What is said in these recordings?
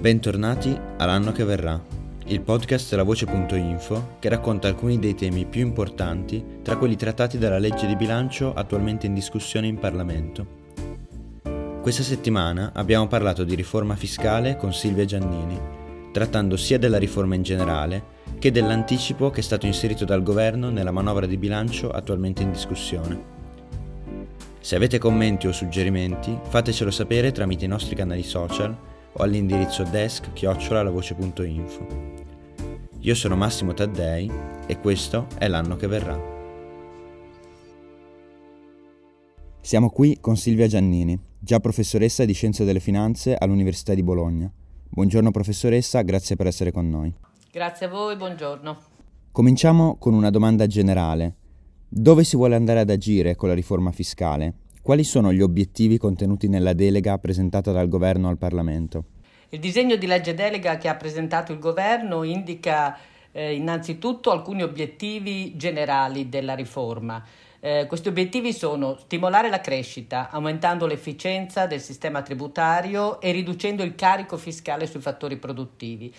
Bentornati all'anno che verrà, il podcast della voce.info che racconta alcuni dei temi più importanti tra quelli trattati dalla legge di bilancio attualmente in discussione in Parlamento. Questa settimana abbiamo parlato di riforma fiscale con Silvia Giannini, trattando sia della riforma in generale che dell'anticipo che è stato inserito dal governo nella manovra di bilancio attualmente in discussione. Se avete commenti o suggerimenti, fatecelo sapere tramite i nostri canali social o all'indirizzo desk-lavoce.info. Io sono Massimo Taddei e questo è l'anno che verrà. Siamo qui con Silvia Giannini, già professoressa di Scienze delle Finanze all'Università di Bologna. Buongiorno professoressa, grazie per essere con noi. Grazie a voi, buongiorno. Cominciamo con una domanda generale. Dove si vuole andare ad agire con la riforma fiscale? Quali sono gli obiettivi contenuti nella delega presentata dal governo al Parlamento? Il disegno di legge delega che ha presentato il governo indica eh, innanzitutto alcuni obiettivi generali della riforma. Eh, questi obiettivi sono stimolare la crescita, aumentando l'efficienza del sistema tributario e riducendo il carico fiscale sui fattori produttivi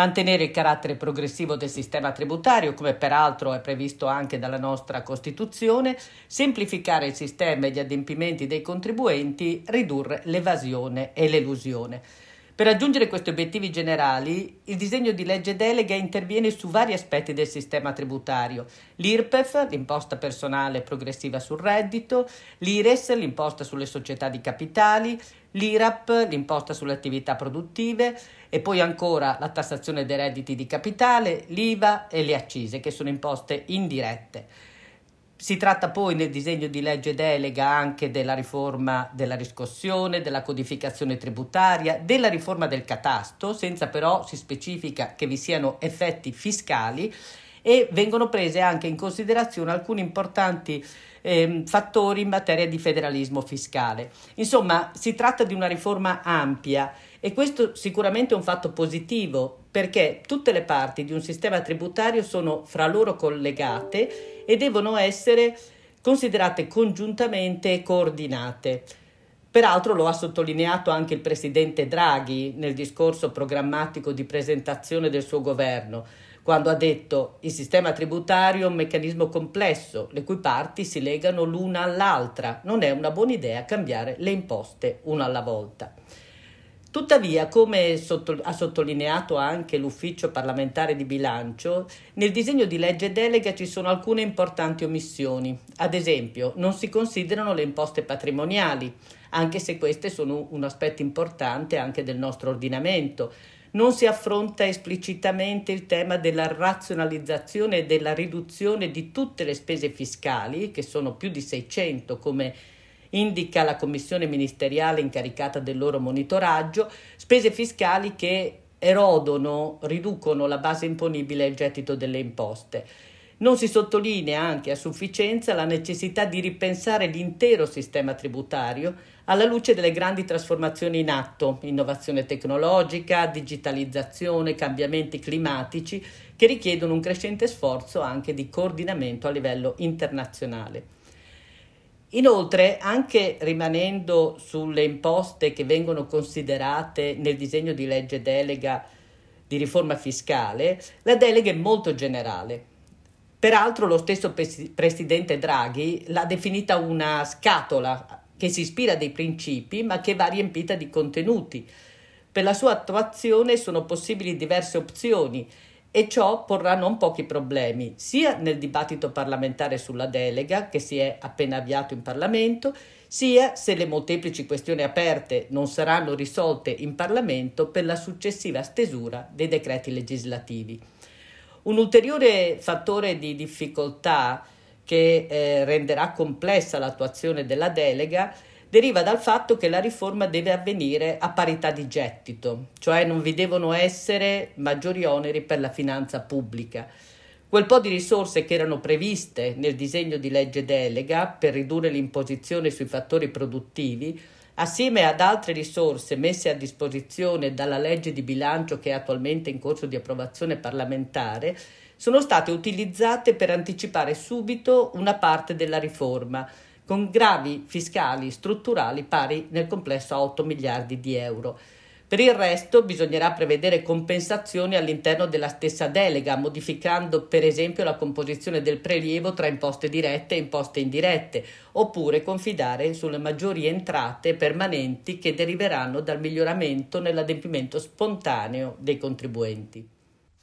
mantenere il carattere progressivo del sistema tributario, come peraltro è previsto anche dalla nostra Costituzione, semplificare il sistema e gli adempimenti dei contribuenti, ridurre l'evasione e l'elusione. Per raggiungere questi obiettivi generali, il disegno di legge delega interviene su vari aspetti del sistema tributario. L'IRPEF, l'imposta personale progressiva sul reddito, l'IRES, l'imposta sulle società di capitali, l'IRAP, l'imposta sulle attività produttive e poi ancora la tassazione dei redditi di capitale, l'IVA e le accise, che sono imposte indirette. Si tratta poi nel disegno di legge delega anche della riforma della riscossione, della codificazione tributaria, della riforma del catasto, senza però si specifica che vi siano effetti fiscali e vengono prese anche in considerazione alcuni importanti eh, fattori in materia di federalismo fiscale. Insomma, si tratta di una riforma ampia e questo sicuramente è un fatto positivo perché tutte le parti di un sistema tributario sono fra loro collegate e devono essere considerate congiuntamente e coordinate. Peraltro lo ha sottolineato anche il presidente Draghi nel discorso programmatico di presentazione del suo governo quando ha detto il sistema tributario è un meccanismo complesso, le cui parti si legano l'una all'altra. Non è una buona idea cambiare le imposte una alla volta. Tuttavia, come sotto, ha sottolineato anche l'ufficio parlamentare di bilancio, nel disegno di legge delega ci sono alcune importanti omissioni. Ad esempio, non si considerano le imposte patrimoniali, anche se queste sono un aspetto importante anche del nostro ordinamento non si affronta esplicitamente il tema della razionalizzazione e della riduzione di tutte le spese fiscali, che sono più di 600 come indica la commissione ministeriale incaricata del loro monitoraggio, spese fiscali che erodono, riducono la base imponibile e il gettito delle imposte. Non si sottolinea anche a sufficienza la necessità di ripensare l'intero sistema tributario alla luce delle grandi trasformazioni in atto, innovazione tecnologica, digitalizzazione, cambiamenti climatici, che richiedono un crescente sforzo anche di coordinamento a livello internazionale. Inoltre, anche rimanendo sulle imposte che vengono considerate nel disegno di legge delega di riforma fiscale, la delega è molto generale. Peraltro lo stesso presidente Draghi l'ha definita una scatola che si ispira a dei principi ma che va riempita di contenuti. Per la sua attuazione sono possibili diverse opzioni e ciò porrà non pochi problemi, sia nel dibattito parlamentare sulla delega che si è appena avviato in Parlamento, sia se le molteplici questioni aperte non saranno risolte in Parlamento per la successiva stesura dei decreti legislativi. Un ulteriore fattore di difficoltà che eh, renderà complessa l'attuazione della delega deriva dal fatto che la riforma deve avvenire a parità di gettito, cioè non vi devono essere maggiori oneri per la finanza pubblica. Quel po' di risorse che erano previste nel disegno di legge delega per ridurre l'imposizione sui fattori produttivi, assieme ad altre risorse messe a disposizione dalla legge di bilancio che è attualmente in corso di approvazione parlamentare, sono state utilizzate per anticipare subito una parte della riforma, con gravi fiscali strutturali pari nel complesso a 8 miliardi di euro. Per il resto bisognerà prevedere compensazioni all'interno della stessa delega, modificando per esempio la composizione del prelievo tra imposte dirette e imposte indirette, oppure confidare sulle maggiori entrate permanenti che deriveranno dal miglioramento nell'adempimento spontaneo dei contribuenti.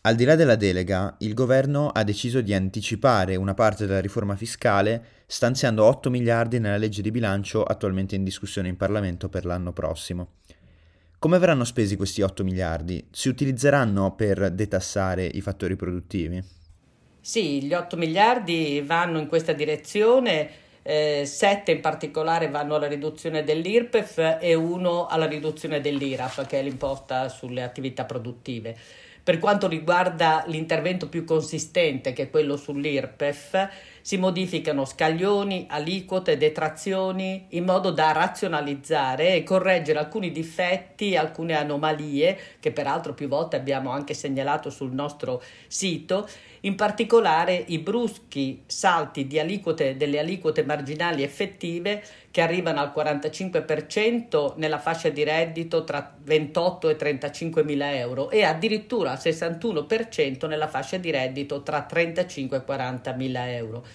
Al di là della delega, il governo ha deciso di anticipare una parte della riforma fiscale stanziando 8 miliardi nella legge di bilancio attualmente in discussione in Parlamento per l'anno prossimo. Come verranno spesi questi 8 miliardi? Si utilizzeranno per detassare i fattori produttivi? Sì, gli 8 miliardi vanno in questa direzione, eh, 7 in particolare vanno alla riduzione dell'IRPEF e uno alla riduzione dell'IRAP, che è l'imposta sulle attività produttive. Per quanto riguarda l'intervento più consistente, che è quello sull'IRPEF, si modificano scaglioni, aliquote, detrazioni in modo da razionalizzare e correggere alcuni difetti, alcune anomalie che peraltro più volte abbiamo anche segnalato sul nostro sito, in particolare i bruschi salti aliquote delle aliquote marginali effettive che arrivano al 45% nella fascia di reddito tra 28 e 35 mila euro e addirittura al 61% nella fascia di reddito tra 35 e 40 mila euro.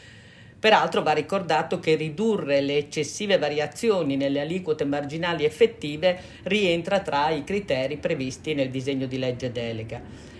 Peraltro va ricordato che ridurre le eccessive variazioni nelle aliquote marginali effettive rientra tra i criteri previsti nel disegno di legge delega.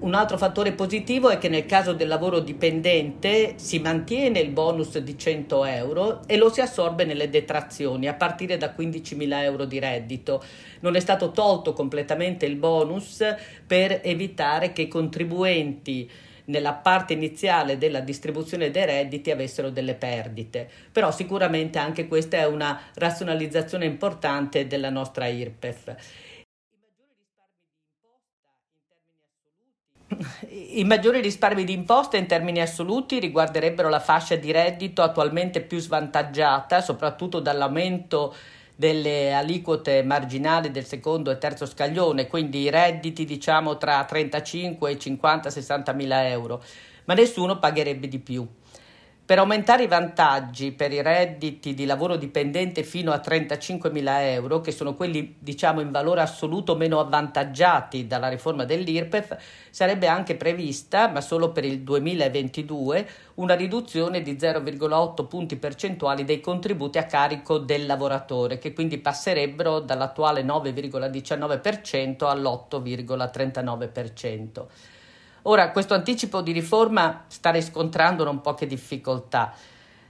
Un altro fattore positivo è che nel caso del lavoro dipendente si mantiene il bonus di 100 euro e lo si assorbe nelle detrazioni a partire da 15.000 euro di reddito. Non è stato tolto completamente il bonus per evitare che i contribuenti nella parte iniziale della distribuzione dei redditi avessero delle perdite. Però sicuramente anche questa è una razionalizzazione importante della nostra IRPEF. I maggiori risparmi di imposta in termini assoluti riguarderebbero la fascia di reddito attualmente più svantaggiata, soprattutto dall'aumento delle aliquote marginali del secondo e terzo scaglione, quindi i redditi diciamo tra 35 e 50 60 mila euro, ma nessuno pagherebbe di più. Per aumentare i vantaggi per i redditi di lavoro dipendente fino a 35.000 euro, che sono quelli diciamo in valore assoluto meno avvantaggiati dalla riforma dell'IRPEF, sarebbe anche prevista, ma solo per il 2022, una riduzione di 0,8 punti percentuali dei contributi a carico del lavoratore, che quindi passerebbero dall'attuale 9,19% all'8,39%. Ora, questo anticipo di riforma sta riscontrando non poche difficoltà.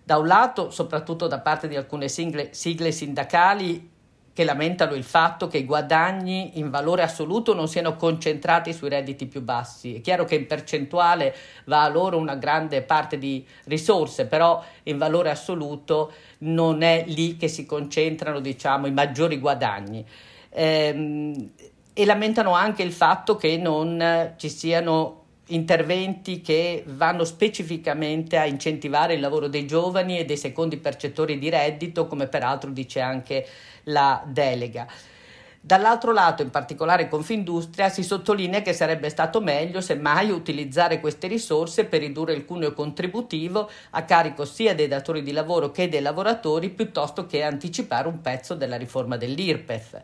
Da un lato, soprattutto da parte di alcune sigle, sigle sindacali che lamentano il fatto che i guadagni in valore assoluto non siano concentrati sui redditi più bassi. È chiaro che in percentuale va a loro una grande parte di risorse, però in valore assoluto non è lì che si concentrano diciamo, i maggiori guadagni. Ehm, e lamentano anche il fatto che non ci siano interventi che vanno specificamente a incentivare il lavoro dei giovani e dei secondi percettori di reddito, come peraltro dice anche la delega. Dall'altro lato, in particolare Confindustria, si sottolinea che sarebbe stato meglio semmai utilizzare queste risorse per ridurre il cuneo contributivo a carico sia dei datori di lavoro che dei lavoratori, piuttosto che anticipare un pezzo della riforma dell'IRPEF.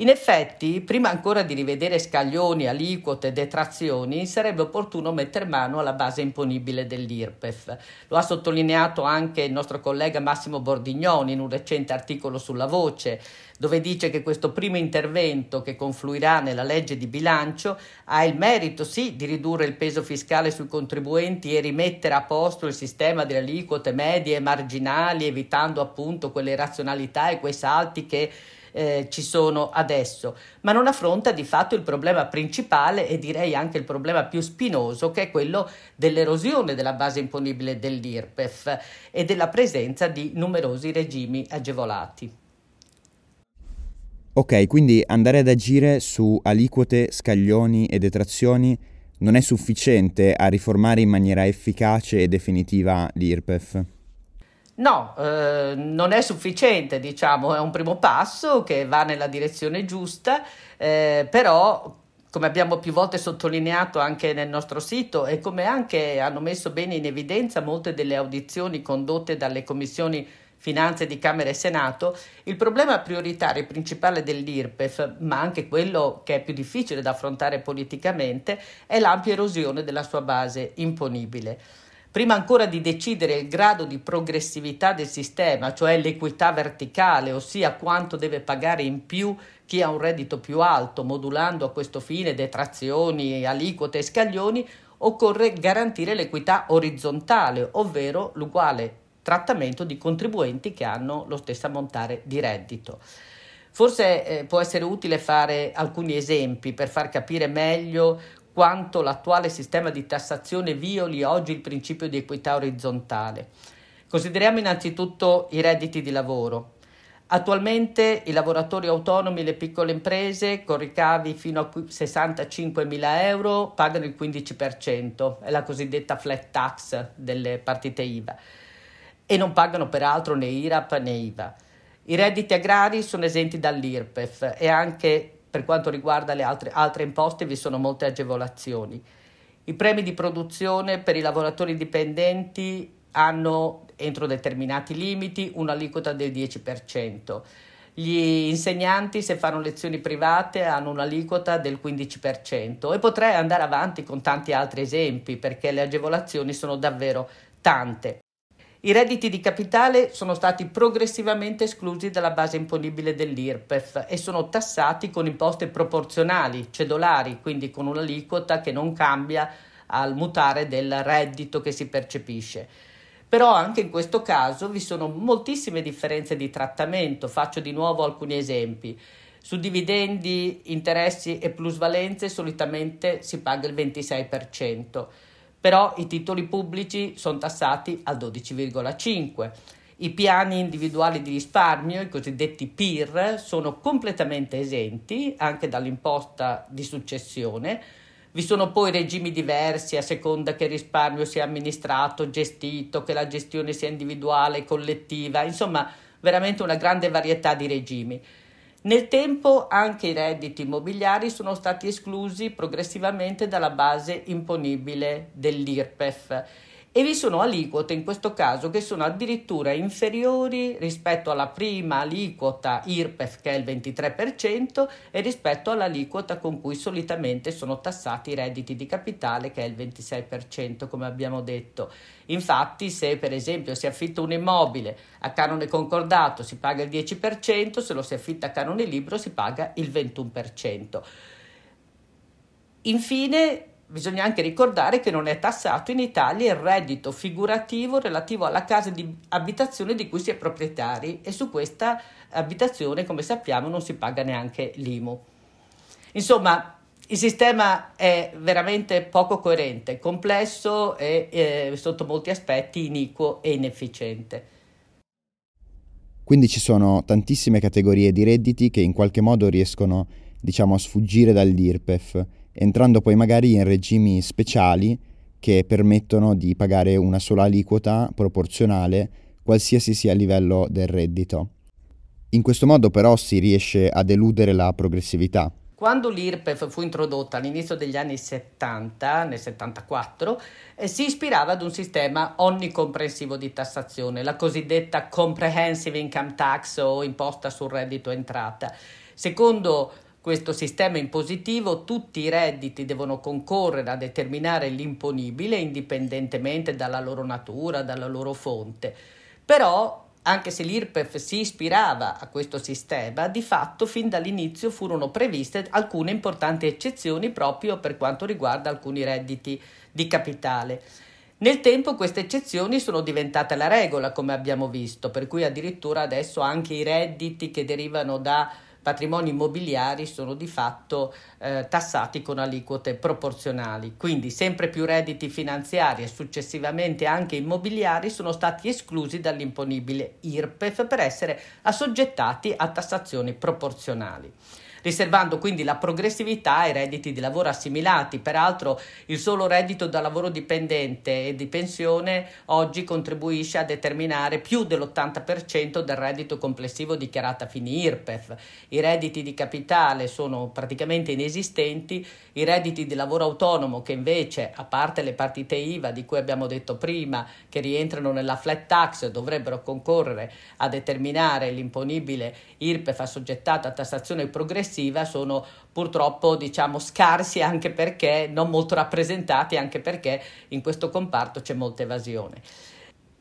In effetti, prima ancora di rivedere scaglioni, aliquote e detrazioni, sarebbe opportuno mettere mano alla base imponibile dell'IRPEF. Lo ha sottolineato anche il nostro collega Massimo Bordignoni in un recente articolo sulla Voce, dove dice che questo primo intervento che confluirà nella legge di bilancio ha il merito sì di ridurre il peso fiscale sui contribuenti e rimettere a posto il sistema delle aliquote medie e marginali, evitando appunto quelle razionalità e quei salti che eh, ci sono adesso, ma non affronta di fatto il problema principale e direi anche il problema più spinoso che è quello dell'erosione della base imponibile dell'IRPEF e della presenza di numerosi regimi agevolati. Ok, quindi andare ad agire su aliquote, scaglioni e detrazioni non è sufficiente a riformare in maniera efficace e definitiva l'IRPEF. No, eh, non è sufficiente, diciamo, è un primo passo che va nella direzione giusta, eh, però come abbiamo più volte sottolineato anche nel nostro sito e come anche hanno messo bene in evidenza molte delle audizioni condotte dalle commissioni Finanze di Camera e Senato, il problema prioritario e principale dell'IRPEF, ma anche quello che è più difficile da affrontare politicamente, è l'ampia erosione della sua base imponibile. Prima ancora di decidere il grado di progressività del sistema, cioè l'equità verticale, ossia quanto deve pagare in più chi ha un reddito più alto, modulando a questo fine detrazioni, aliquote e scaglioni, occorre garantire l'equità orizzontale, ovvero l'uguale trattamento di contribuenti che hanno lo stesso ammontare di reddito. Forse eh, può essere utile fare alcuni esempi per far capire meglio quanto l'attuale sistema di tassazione violi oggi il principio di equità orizzontale. Consideriamo innanzitutto i redditi di lavoro. Attualmente i lavoratori autonomi e le piccole imprese con ricavi fino a 65 mila euro pagano il 15%, è la cosiddetta flat tax delle partite IVA, e non pagano peraltro né IRAP né IVA. I redditi agrari sono esenti dall'IRPEF e anche per quanto riguarda le altre, altre imposte vi sono molte agevolazioni. I premi di produzione per i lavoratori dipendenti hanno, entro determinati limiti, un'aliquota del 10%. Gli insegnanti, se fanno lezioni private, hanno un'aliquota del 15% e potrei andare avanti con tanti altri esempi perché le agevolazioni sono davvero tante. I redditi di capitale sono stati progressivamente esclusi dalla base imponibile dell'IRPEF e sono tassati con imposte proporzionali, cedolari, quindi con un'aliquota che non cambia al mutare del reddito che si percepisce. Però anche in questo caso vi sono moltissime differenze di trattamento. Faccio di nuovo alcuni esempi. Su dividendi, interessi e plusvalenze solitamente si paga il 26% però i titoli pubblici sono tassati al 12,5%. I piani individuali di risparmio, i cosiddetti PIR, sono completamente esenti anche dall'imposta di successione. Vi sono poi regimi diversi a seconda che il risparmio sia amministrato, gestito, che la gestione sia individuale, collettiva, insomma veramente una grande varietà di regimi. Nel tempo anche i redditi immobiliari sono stati esclusi progressivamente dalla base imponibile dell'IRPEF e vi sono aliquote in questo caso che sono addirittura inferiori rispetto alla prima aliquota IRPEF che è il 23% e rispetto all'aliquota con cui solitamente sono tassati i redditi di capitale che è il 26% come abbiamo detto. Infatti se per esempio si affitta un immobile a canone concordato si paga il 10%, se lo si affitta a canone libero si paga il 21%. Infine Bisogna anche ricordare che non è tassato in Italia il reddito figurativo relativo alla casa di abitazione di cui si è proprietari e su questa abitazione, come sappiamo, non si paga neanche l'IMU. Insomma, il sistema è veramente poco coerente, complesso e eh, sotto molti aspetti iniquo e inefficiente. Quindi ci sono tantissime categorie di redditi che in qualche modo riescono, diciamo, a sfuggire dall'IRPEF entrando poi magari in regimi speciali che permettono di pagare una sola aliquota proporzionale qualsiasi sia il livello del reddito. In questo modo però si riesce ad eludere la progressività. Quando l'IRPEF fu introdotta all'inizio degli anni 70, nel 74, eh, si ispirava ad un sistema onnicomprensivo di tassazione, la cosiddetta Comprehensive Income Tax o imposta sul reddito entrata. Secondo questo sistema impositivo tutti i redditi devono concorrere a determinare l'imponibile indipendentemente dalla loro natura, dalla loro fonte. Però anche se l'IRPEF si ispirava a questo sistema, di fatto fin dall'inizio furono previste alcune importanti eccezioni proprio per quanto riguarda alcuni redditi di capitale. Nel tempo queste eccezioni sono diventate la regola, come abbiamo visto, per cui addirittura adesso anche i redditi che derivano da patrimoni immobiliari sono di fatto eh, tassati con aliquote proporzionali. Quindi sempre più redditi finanziari e successivamente anche immobiliari sono stati esclusi dall'imponibile IRPEF per essere assoggettati a tassazioni proporzionali. Riservando quindi la progressività ai redditi di lavoro assimilati. Peraltro il solo reddito da lavoro dipendente e di pensione oggi contribuisce a determinare più dell'80% del reddito complessivo dichiarato a fini IRPEF. I redditi di capitale sono praticamente inesistenti, i redditi di lavoro autonomo che invece, a parte le partite IVA di cui abbiamo detto prima, che rientrano nella flat tax, dovrebbero concorrere a determinare l'imponibile IRPEF assoggettato a tassazione progressiva, sono purtroppo diciamo scarsi anche perché non molto rappresentati, anche perché in questo comparto c'è molta evasione.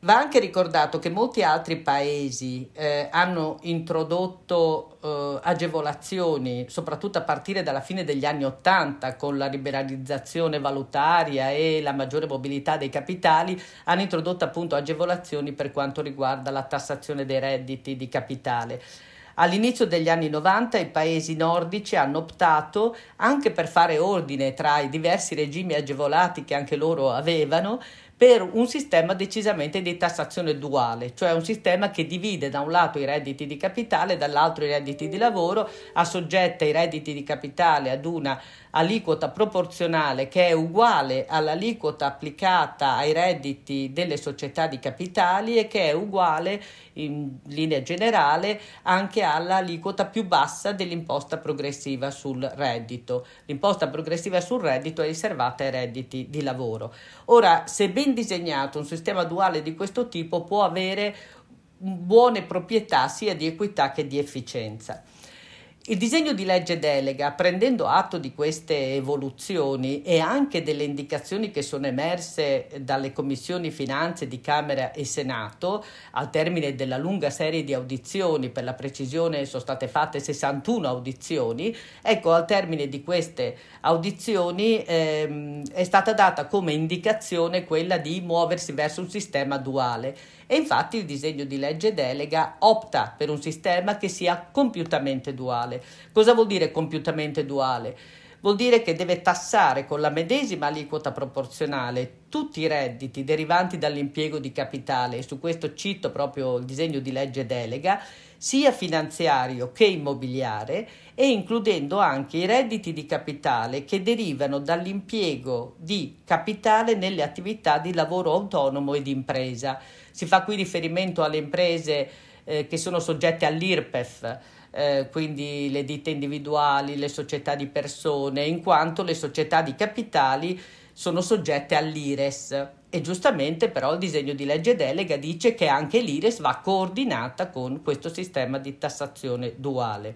Va anche ricordato che molti altri paesi eh, hanno introdotto eh, agevolazioni, soprattutto a partire dalla fine degli anni Ottanta, con la liberalizzazione valutaria e la maggiore mobilità dei capitali, hanno introdotto appunto agevolazioni per quanto riguarda la tassazione dei redditi di capitale. All'inizio degli anni 90 i paesi nordici hanno optato, anche per fare ordine tra i diversi regimi agevolati che anche loro avevano, per un sistema decisamente di tassazione duale, cioè un sistema che divide da un lato i redditi di capitale dall'altro i redditi di lavoro, assoggetta i redditi di capitale ad una aliquota proporzionale che è uguale all'aliquota applicata ai redditi delle società di capitali e che è uguale in linea generale anche all'aliquota più bassa dell'imposta progressiva sul reddito. L'imposta progressiva sul reddito è riservata ai redditi di lavoro. Ora, se ben disegnato un sistema duale di questo tipo può avere buone proprietà sia di equità che di efficienza. Il disegno di legge delega, prendendo atto di queste evoluzioni e anche delle indicazioni che sono emerse dalle commissioni finanze di Camera e Senato, al termine della lunga serie di audizioni, per la precisione sono state fatte 61 audizioni, ecco, al termine di queste audizioni ehm, è stata data come indicazione quella di muoversi verso un sistema duale e infatti il disegno di legge delega opta per un sistema che sia compiutamente duale. Cosa vuol dire compiutamente duale? Vuol dire che deve tassare con la medesima aliquota proporzionale tutti i redditi derivanti dall'impiego di capitale, e su questo cito proprio il disegno di legge delega, sia finanziario che immobiliare e includendo anche i redditi di capitale che derivano dall'impiego di capitale nelle attività di lavoro autonomo e di impresa. Si fa qui riferimento alle imprese eh, che sono soggette all'IRPEF, eh, quindi le ditte individuali, le società di persone, in quanto le società di capitali sono soggette all'IRES. E giustamente però il disegno di legge delega dice che anche l'IRES va coordinata con questo sistema di tassazione duale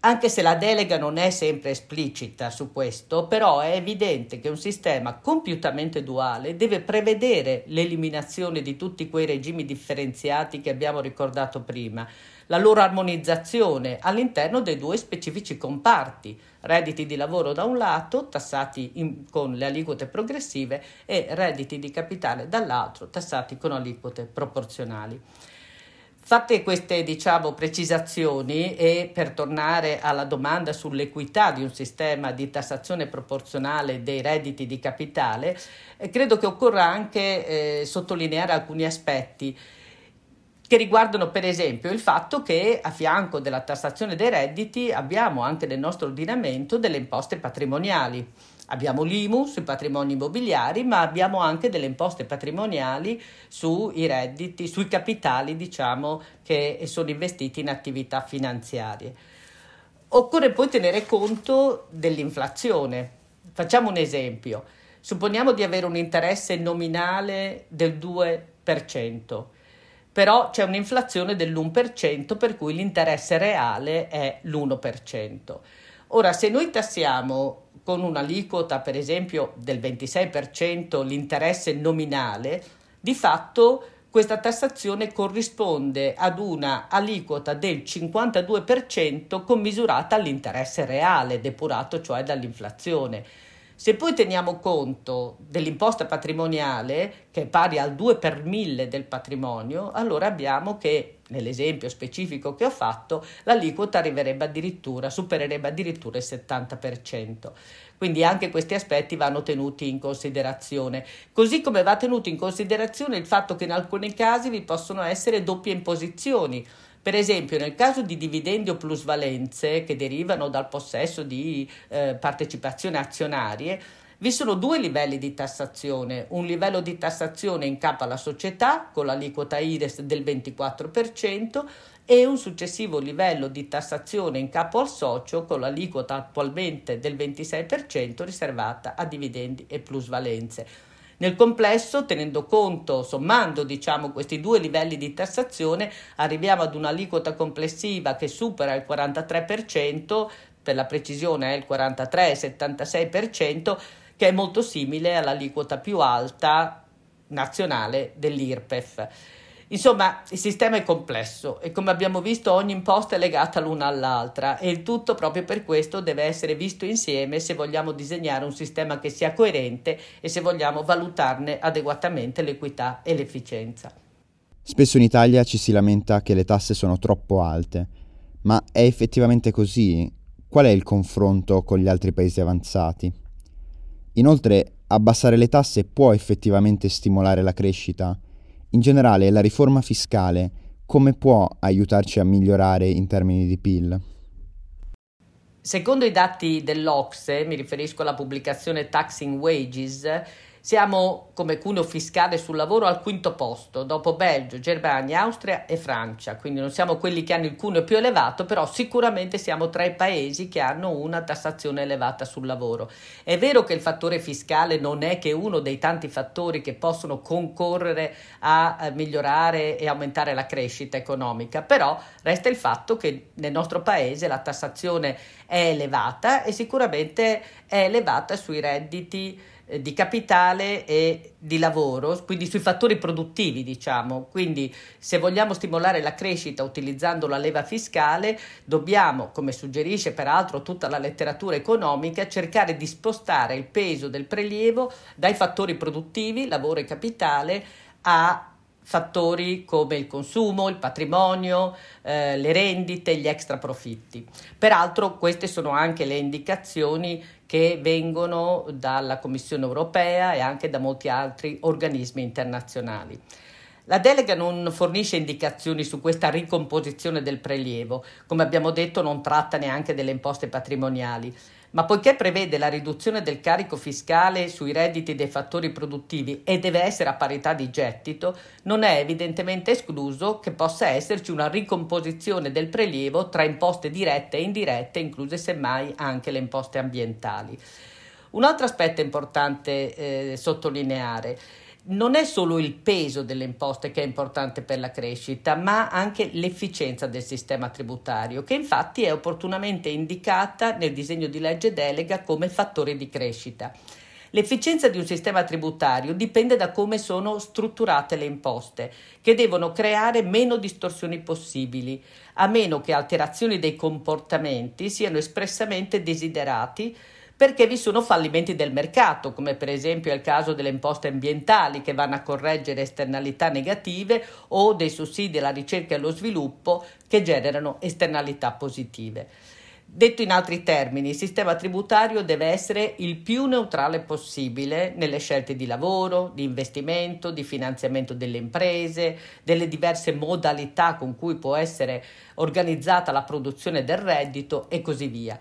anche se la delega non è sempre esplicita su questo, però è evidente che un sistema compiutamente duale deve prevedere l'eliminazione di tutti quei regimi differenziati che abbiamo ricordato prima, la loro armonizzazione all'interno dei due specifici comparti, redditi di lavoro da un lato, tassati in, con le aliquote progressive, e redditi di capitale dall'altro, tassati con aliquote proporzionali. Fatte queste diciamo, precisazioni e per tornare alla domanda sull'equità di un sistema di tassazione proporzionale dei redditi di capitale, eh, credo che occorra anche eh, sottolineare alcuni aspetti che riguardano per esempio il fatto che a fianco della tassazione dei redditi abbiamo anche nel nostro ordinamento delle imposte patrimoniali. Abbiamo l'IMU sui patrimoni immobiliari, ma abbiamo anche delle imposte patrimoniali sui redditi, sui capitali, diciamo, che sono investiti in attività finanziarie. Occorre poi tenere conto dell'inflazione. Facciamo un esempio. Supponiamo di avere un interesse nominale del 2%, però c'è un'inflazione dell'1%, per cui l'interesse reale è l'1%. Ora, se noi tassiamo con un'aliquota per esempio del 26% l'interesse nominale, di fatto questa tassazione corrisponde ad una aliquota del 52% commisurata all'interesse reale, depurato cioè dall'inflazione. Se poi teniamo conto dell'imposta patrimoniale, che è pari al 2 per 1000 del patrimonio, allora abbiamo che, nell'esempio specifico che ho fatto, l'aliquota arriverebbe addirittura, supererebbe addirittura il 70%. Quindi anche questi aspetti vanno tenuti in considerazione. Così come va tenuto in considerazione il fatto che in alcuni casi vi possono essere doppie imposizioni Per esempio, nel caso di dividendi o plusvalenze che derivano dal possesso di eh, partecipazioni azionarie, vi sono due livelli di tassazione, un livello di tassazione in capo alla società con l'aliquota IRES del 24% e un successivo livello di tassazione in capo al socio con l'aliquota attualmente del 26% riservata a dividendi e plusvalenze. Nel complesso, tenendo conto, sommando diciamo, questi due livelli di tassazione, arriviamo ad un'aliquota complessiva che supera il 43%, per la precisione è il 43-76%, che è molto simile all'aliquota più alta nazionale dell'IRPEF. Insomma, il sistema è complesso e come abbiamo visto ogni imposta è legata l'una all'altra e il tutto proprio per questo deve essere visto insieme se vogliamo disegnare un sistema che sia coerente e se vogliamo valutarne adeguatamente l'equità e l'efficienza. Spesso in Italia ci si lamenta che le tasse sono troppo alte, ma è effettivamente così? Qual è il confronto con gli altri paesi avanzati? Inoltre, abbassare le tasse può effettivamente stimolare la crescita? In generale, la riforma fiscale come può aiutarci a migliorare in termini di PIL? Secondo i dati dell'Ocse, mi riferisco alla pubblicazione Taxing Wages, siamo come cuneo fiscale sul lavoro al quinto posto, dopo Belgio, Germania, Austria e Francia, quindi non siamo quelli che hanno il cuneo più elevato, però sicuramente siamo tra i paesi che hanno una tassazione elevata sul lavoro. È vero che il fattore fiscale non è che uno dei tanti fattori che possono concorrere a migliorare e aumentare la crescita economica, però resta il fatto che nel nostro paese la tassazione è elevata e sicuramente è elevata sui redditi eh, di capitale e di lavoro, quindi sui fattori produttivi, diciamo. Quindi se vogliamo stimolare la crescita utilizzando la leva fiscale, dobbiamo, come suggerisce peraltro tutta la letteratura economica, cercare di spostare il peso del prelievo dai fattori produttivi, lavoro e capitale, a fattori come il consumo, il patrimonio, eh, le rendite, gli extra profitti. Peraltro queste sono anche le indicazioni che vengono dalla Commissione europea e anche da molti altri organismi internazionali. La delega non fornisce indicazioni su questa ricomposizione del prelievo, come abbiamo detto non tratta neanche delle imposte patrimoniali, ma poiché prevede la riduzione del carico fiscale sui redditi dei fattori produttivi e deve essere a parità di gettito, non è evidentemente escluso che possa esserci una ricomposizione del prelievo tra imposte dirette e indirette, incluse semmai anche le imposte ambientali. Un altro aspetto importante eh, sottolineare non è solo il peso delle imposte che è importante per la crescita, ma anche l'efficienza del sistema tributario, che infatti è opportunamente indicata nel disegno di legge delega come fattore di crescita. L'efficienza di un sistema tributario dipende da come sono strutturate le imposte, che devono creare meno distorsioni possibili, a meno che alterazioni dei comportamenti siano espressamente desiderati perché vi sono fallimenti del mercato, come per esempio è il caso delle imposte ambientali che vanno a correggere esternalità negative o dei sussidi alla ricerca e allo sviluppo che generano esternalità positive. Detto in altri termini, il sistema tributario deve essere il più neutrale possibile nelle scelte di lavoro, di investimento, di finanziamento delle imprese, delle diverse modalità con cui può essere organizzata la produzione del reddito e così via.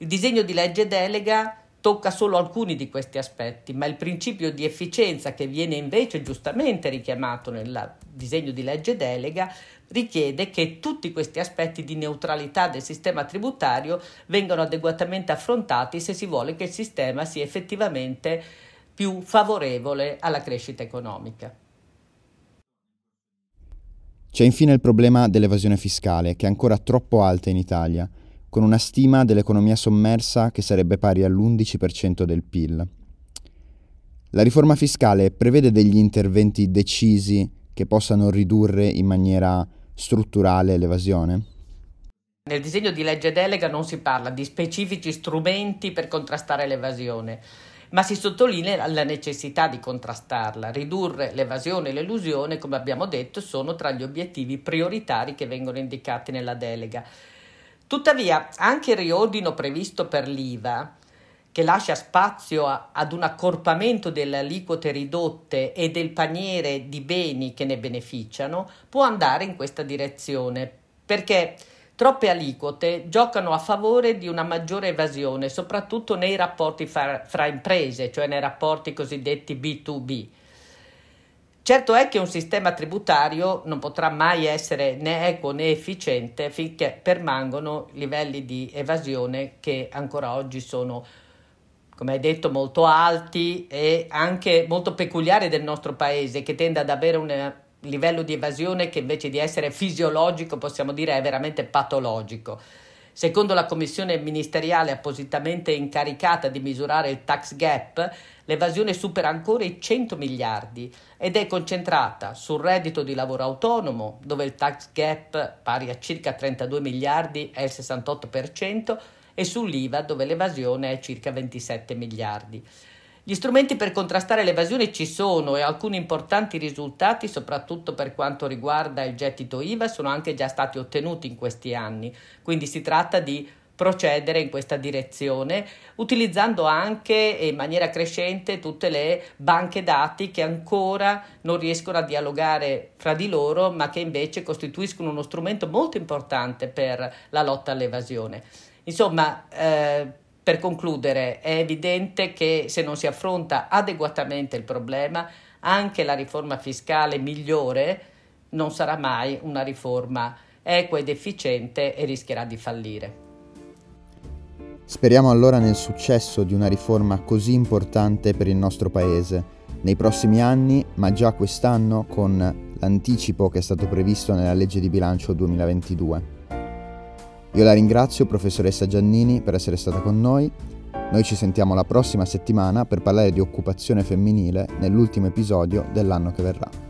Il disegno di legge delega tocca solo alcuni di questi aspetti, ma il principio di efficienza che viene invece giustamente richiamato nel disegno di legge delega richiede che tutti questi aspetti di neutralità del sistema tributario vengano adeguatamente affrontati se si vuole che il sistema sia effettivamente più favorevole alla crescita economica. C'è infine il problema dell'evasione fiscale, che è ancora troppo alta in Italia con una stima dell'economia sommersa che sarebbe pari all'11% del PIL. La riforma fiscale prevede degli interventi decisi che possano ridurre in maniera strutturale l'evasione? Nel disegno di legge delega non si parla di specifici strumenti per contrastare l'evasione, ma si sottolinea la necessità di contrastarla. Ridurre l'evasione e l'elusione, come abbiamo detto, sono tra gli obiettivi prioritari che vengono indicati nella delega. Tuttavia, anche il riordino previsto per l'IVA, che lascia spazio a, ad un accorpamento delle aliquote ridotte e del paniere di beni che ne beneficiano, può andare in questa direzione. perché troppe aliquote giocano a favore di una maggiore evasione, soprattutto nei rapporti fra, fra imprese, cioè nei rapporti cosiddetti B2B. Certo è che un sistema tributario non potrà mai essere né equo né efficiente finché permangono livelli di evasione che ancora oggi sono, come hai detto, molto alti e anche molto peculiari del nostro paese, che tende ad avere un livello di evasione che invece di essere fisiologico possiamo dire è veramente patologico. Secondo la commissione ministeriale appositamente incaricata di misurare il tax gap, l'evasione supera ancora i 100 miliardi ed è concentrata sul reddito di lavoro autonomo, dove il tax gap pari a circa 32 miliardi è il 68%, e sull'IVA, dove l'evasione è circa 27 miliardi. Gli strumenti per contrastare l'evasione ci sono e alcuni importanti risultati, soprattutto per quanto riguarda il gettito IVA, sono anche già stati ottenuti in questi anni. Quindi si tratta di procedere in questa direzione, utilizzando anche in maniera crescente tutte le banche dati che ancora non riescono a dialogare fra di loro, ma che invece costituiscono uno strumento molto importante per la lotta all'evasione. Insomma, eh, per concludere, è evidente che se non si affronta adeguatamente il problema, anche la riforma fiscale migliore non sarà mai una riforma equa ed efficiente e rischierà di fallire. Speriamo allora nel successo di una riforma così importante per il nostro Paese nei prossimi anni, ma già quest'anno con l'anticipo che è stato previsto nella legge di bilancio 2022. Io la ringrazio, professoressa Giannini, per essere stata con noi. Noi ci sentiamo la prossima settimana per parlare di occupazione femminile nell'ultimo episodio dell'anno che verrà.